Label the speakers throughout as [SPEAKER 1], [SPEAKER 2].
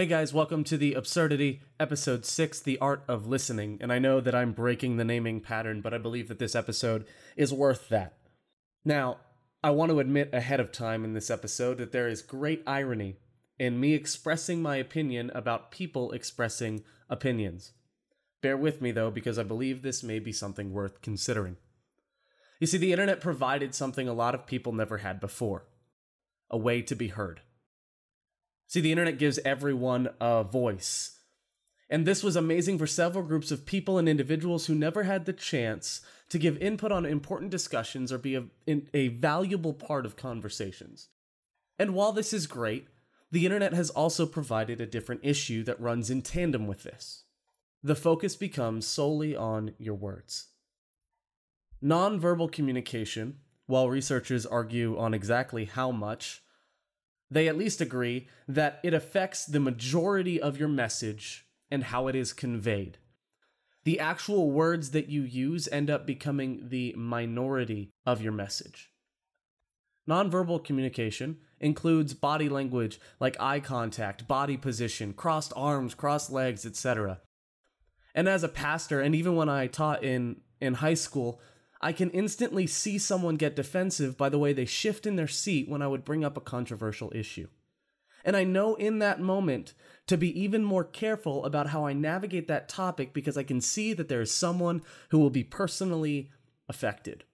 [SPEAKER 1] Hey guys, welcome to The Absurdity, Episode 6, The Art of Listening. And I know that I'm breaking the naming pattern, but I believe that this episode is worth that. Now, I want to admit ahead of time in this episode that there is great irony in me expressing my opinion about people expressing opinions. Bear with me though, because I believe this may be something worth considering. You see, the internet provided something a lot of people never had before a way to be heard. See, the internet gives everyone a voice. And this was amazing for several groups of people and individuals who never had the chance to give input on important discussions or be a, a valuable part of conversations. And while this is great, the internet has also provided a different issue that runs in tandem with this. The focus becomes solely on your words. Nonverbal communication, while researchers argue on exactly how much, they at least agree that it affects the majority of your message and how it is conveyed. The actual words that you use end up becoming the minority of your message. Nonverbal communication includes body language like eye contact, body position, crossed arms, crossed legs, etc. And as a pastor, and even when I taught in, in high school, I can instantly see someone get defensive by the way they shift in their seat when I would bring up a controversial issue. And I know in that moment to be even more careful about how I navigate that topic because I can see that there is someone who will be personally affected.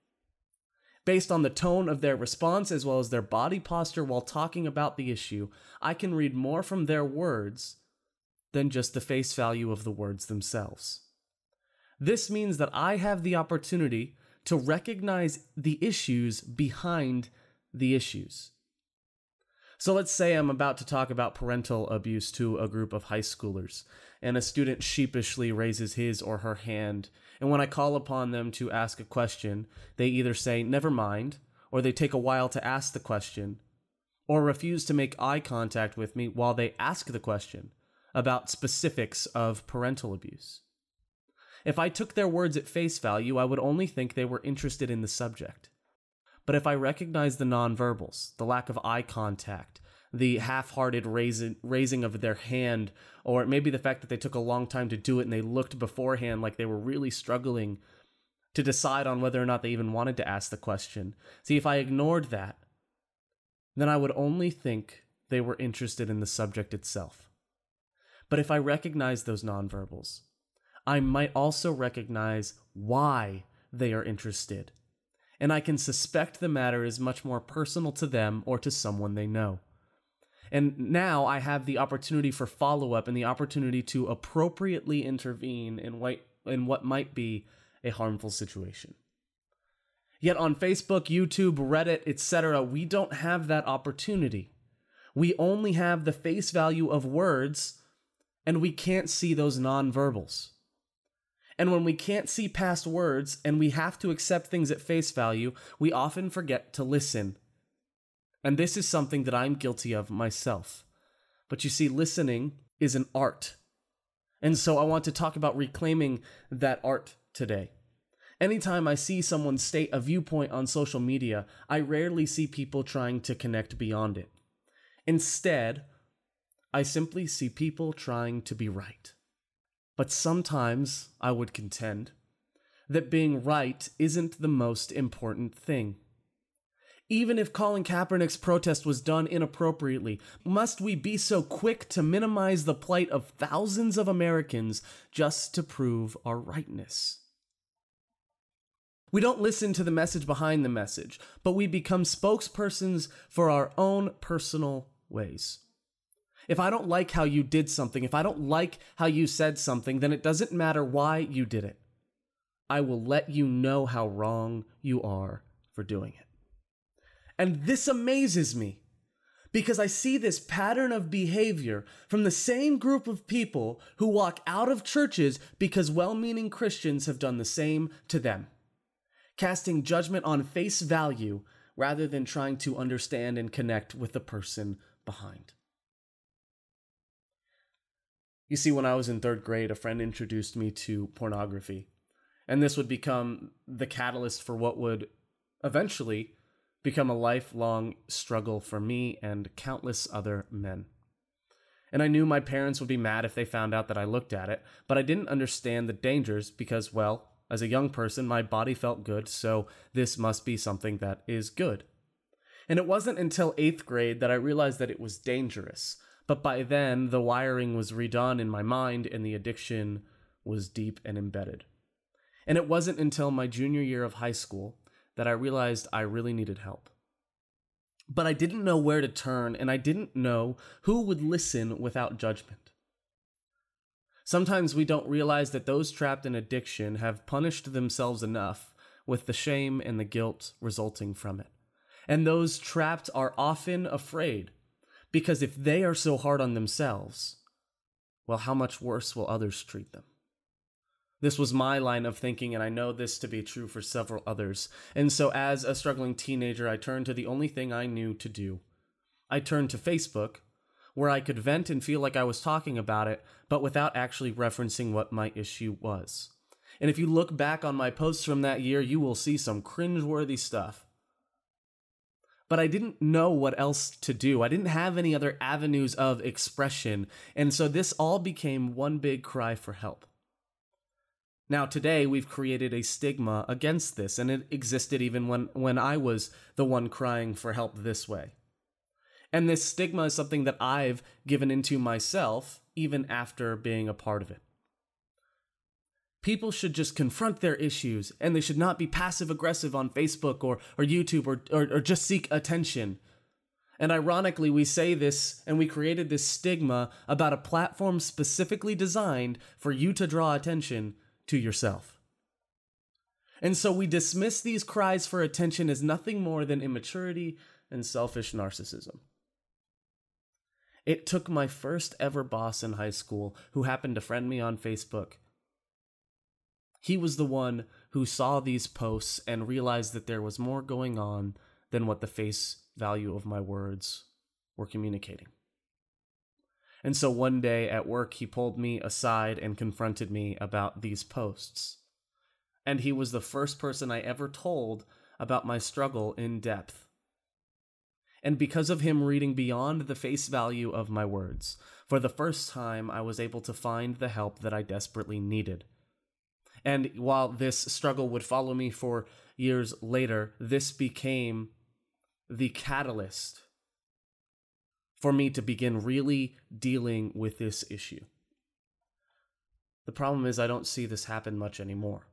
[SPEAKER 1] Based on the tone of their response as well as their body posture while talking about the issue, I can read more from their words than just the face value of the words themselves. This means that I have the opportunity to recognize the issues behind the issues. So let's say I'm about to talk about parental abuse to a group of high schoolers, and a student sheepishly raises his or her hand. And when I call upon them to ask a question, they either say, never mind, or they take a while to ask the question, or refuse to make eye contact with me while they ask the question about specifics of parental abuse. If I took their words at face value, I would only think they were interested in the subject. But if I recognize the nonverbals, the lack of eye contact, the half-hearted raising, raising of their hand, or maybe the fact that they took a long time to do it and they looked beforehand like they were really struggling to decide on whether or not they even wanted to ask the question. See, if I ignored that, then I would only think they were interested in the subject itself. But if I recognize those nonverbals, I might also recognize why they are interested. And I can suspect the matter is much more personal to them or to someone they know. And now I have the opportunity for follow up and the opportunity to appropriately intervene in what, in what might be a harmful situation. Yet on Facebook, YouTube, Reddit, etc., we don't have that opportunity. We only have the face value of words, and we can't see those nonverbals. And when we can't see past words and we have to accept things at face value, we often forget to listen. And this is something that I'm guilty of myself. But you see, listening is an art. And so I want to talk about reclaiming that art today. Anytime I see someone state a viewpoint on social media, I rarely see people trying to connect beyond it. Instead, I simply see people trying to be right. But sometimes, I would contend, that being right isn't the most important thing. Even if Colin Kaepernick's protest was done inappropriately, must we be so quick to minimize the plight of thousands of Americans just to prove our rightness? We don't listen to the message behind the message, but we become spokespersons for our own personal ways. If I don't like how you did something, if I don't like how you said something, then it doesn't matter why you did it. I will let you know how wrong you are for doing it. And this amazes me because I see this pattern of behavior from the same group of people who walk out of churches because well meaning Christians have done the same to them, casting judgment on face value rather than trying to understand and connect with the person behind. You see, when I was in third grade, a friend introduced me to pornography. And this would become the catalyst for what would eventually become a lifelong struggle for me and countless other men. And I knew my parents would be mad if they found out that I looked at it, but I didn't understand the dangers because, well, as a young person, my body felt good, so this must be something that is good. And it wasn't until eighth grade that I realized that it was dangerous. But by then, the wiring was redone in my mind and the addiction was deep and embedded. And it wasn't until my junior year of high school that I realized I really needed help. But I didn't know where to turn, and I didn't know who would listen without judgment. Sometimes we don't realize that those trapped in addiction have punished themselves enough with the shame and the guilt resulting from it. And those trapped are often afraid because if they are so hard on themselves, well, how much worse will others treat them? This was my line of thinking, and I know this to be true for several others. And so, as a struggling teenager, I turned to the only thing I knew to do. I turned to Facebook, where I could vent and feel like I was talking about it, but without actually referencing what my issue was. And if you look back on my posts from that year, you will see some cringeworthy stuff. But I didn't know what else to do. I didn't have any other avenues of expression. And so this all became one big cry for help. Now, today we've created a stigma against this, and it existed even when, when I was the one crying for help this way. And this stigma is something that I've given into myself even after being a part of it. People should just confront their issues, and they should not be passive aggressive on Facebook or, or YouTube or, or, or just seek attention. And ironically, we say this and we created this stigma about a platform specifically designed for you to draw attention to yourself. And so we dismiss these cries for attention as nothing more than immaturity and selfish narcissism. It took my first ever boss in high school, who happened to friend me on Facebook. He was the one who saw these posts and realized that there was more going on than what the face value of my words were communicating. And so one day at work, he pulled me aside and confronted me about these posts. And he was the first person I ever told about my struggle in depth. And because of him reading beyond the face value of my words, for the first time I was able to find the help that I desperately needed. And while this struggle would follow me for years later, this became the catalyst for me to begin really dealing with this issue. The problem is, I don't see this happen much anymore.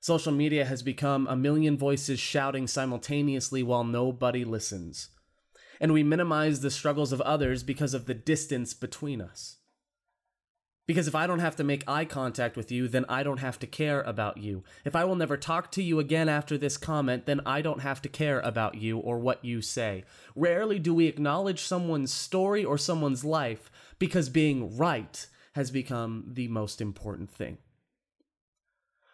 [SPEAKER 1] Social media has become a million voices shouting simultaneously while nobody listens. And we minimize the struggles of others because of the distance between us. Because if I don't have to make eye contact with you, then I don't have to care about you. If I will never talk to you again after this comment, then I don't have to care about you or what you say. Rarely do we acknowledge someone's story or someone's life because being right has become the most important thing.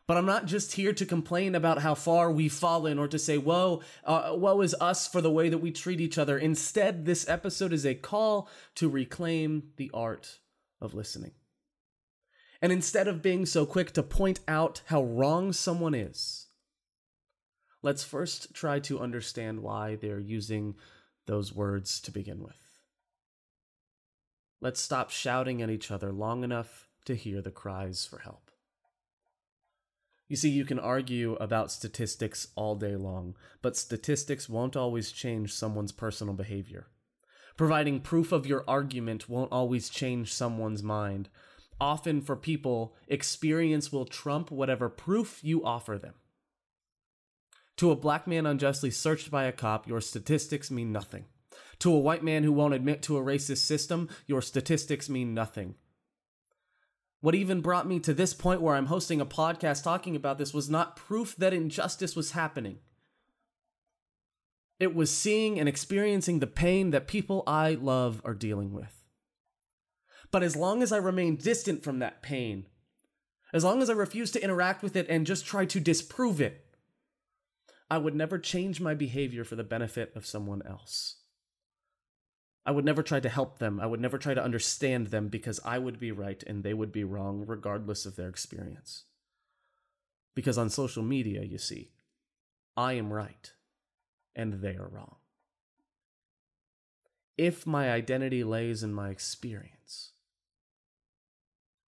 [SPEAKER 1] But I'm not just here to complain about how far we've fallen or to say, woe, uh, woe is us for the way that we treat each other. Instead, this episode is a call to reclaim the art of listening. And instead of being so quick to point out how wrong someone is, let's first try to understand why they're using those words to begin with. Let's stop shouting at each other long enough to hear the cries for help. You see, you can argue about statistics all day long, but statistics won't always change someone's personal behavior. Providing proof of your argument won't always change someone's mind, often for people, experience will trump whatever proof you offer them. To a black man unjustly searched by a cop, your statistics mean nothing. To a white man who won't admit to a racist system, your statistics mean nothing. What even brought me to this point where I'm hosting a podcast talking about this was not proof that injustice was happening. It was seeing and experiencing the pain that people I love are dealing with. But as long as I remain distant from that pain, as long as I refuse to interact with it and just try to disprove it, I would never change my behavior for the benefit of someone else. I would never try to help them. I would never try to understand them because I would be right and they would be wrong, regardless of their experience. Because on social media, you see, I am right and they are wrong. if my identity lays in my experience,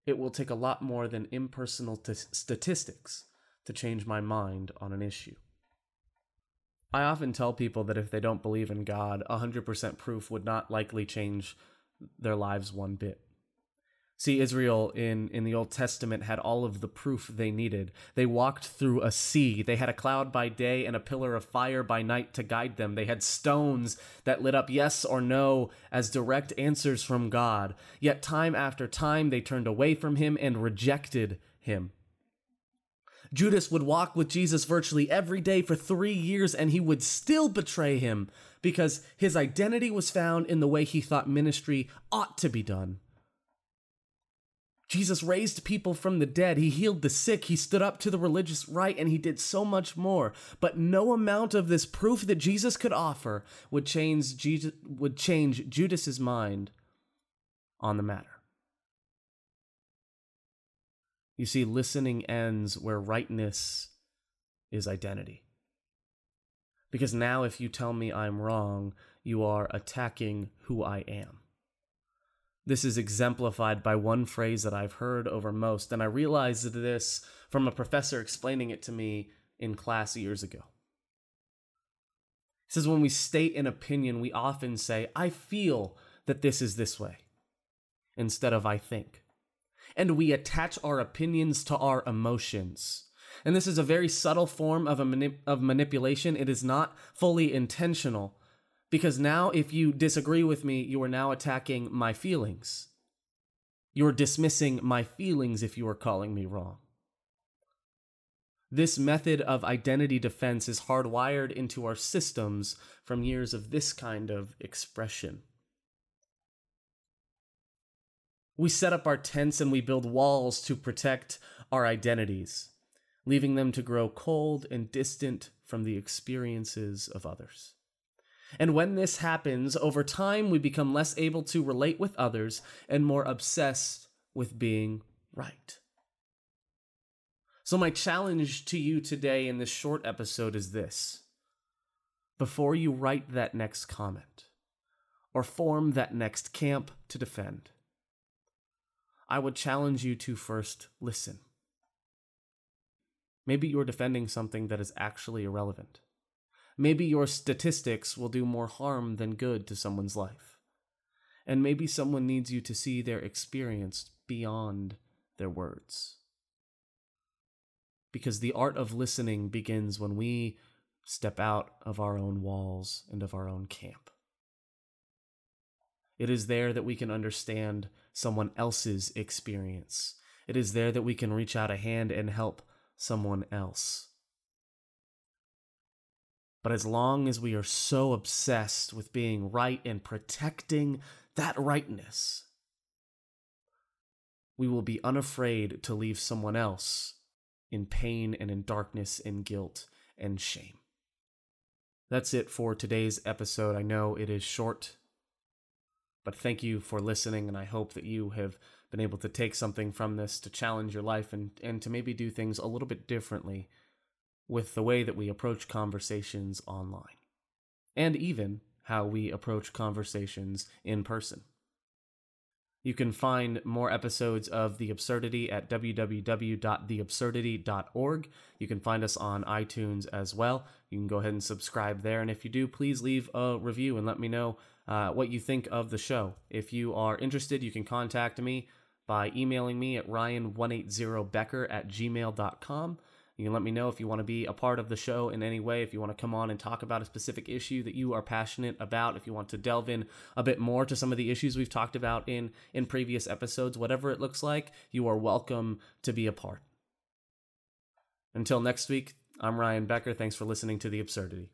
[SPEAKER 1] it will take a lot more than impersonal t- statistics to change my mind on an issue. I often tell people that if they don't believe in God, 100% proof would not likely change their lives one bit. See, Israel in, in the Old Testament had all of the proof they needed. They walked through a sea. They had a cloud by day and a pillar of fire by night to guide them. They had stones that lit up yes or no as direct answers from God. Yet, time after time, they turned away from Him and rejected Him. Judas would walk with Jesus virtually every day for three years and he would still betray him because his identity was found in the way he thought ministry ought to be done. Jesus raised people from the dead. He healed the sick. He stood up to the religious right, and he did so much more. But no amount of this proof that Jesus could offer would change Jesus would change Judas's mind on the matter. You see, listening ends where rightness is identity. Because now, if you tell me I'm wrong, you are attacking who I am. This is exemplified by one phrase that I've heard over most, and I realized this from a professor explaining it to me in class years ago. He says, When we state an opinion, we often say, I feel that this is this way, instead of I think and we attach our opinions to our emotions. And this is a very subtle form of, a of manipulation. It is not fully intentional. Because now, if you disagree with me, you are now attacking my feelings. You're dismissing my feelings if you are calling me wrong. This method of identity defense is hardwired into our systems from years of this kind of expression. We set up our tents and we build walls to protect our identities, leaving them to grow cold and distant from the experiences of others. And when this happens, over time we become less able to relate with others and more obsessed with being right. So, my challenge to you today in this short episode is this before you write that next comment or form that next camp to defend, I would challenge you to first listen. Maybe you're defending something that is actually irrelevant. Maybe your statistics will do more harm than good to someone's life. And maybe someone needs you to see their experience beyond their words. Because the art of listening begins when we step out of our own walls and of our own camp. It is there that we can understand someone else's experience. It is there that we can reach out a hand and help someone else. But as long as we are so obsessed with being right and protecting that rightness, we will be unafraid to leave someone else in pain and in darkness and guilt and shame. That's it for today's episode. I know it is short but thank you for listening, and I hope that you have been able to take something from this to challenge your life and, and to maybe do things a little bit differently with the way that we approach conversations online, and even how we approach conversations in person. You can find more episodes of The Absurdity at www.theabsurdity.org. You can find us on iTunes as well. You can go ahead and subscribe there. And if you do, please leave a review and let me know uh, what you think of the show. If you are interested, you can contact me by emailing me at ryan180becker at gmail.com. You can let me know if you want to be a part of the show in any way, if you want to come on and talk about a specific issue that you are passionate about, if you want to delve in a bit more to some of the issues we've talked about in in previous episodes, whatever it looks like, you are welcome to be a part. Until next week, I'm Ryan Becker. Thanks for listening to The Absurdity.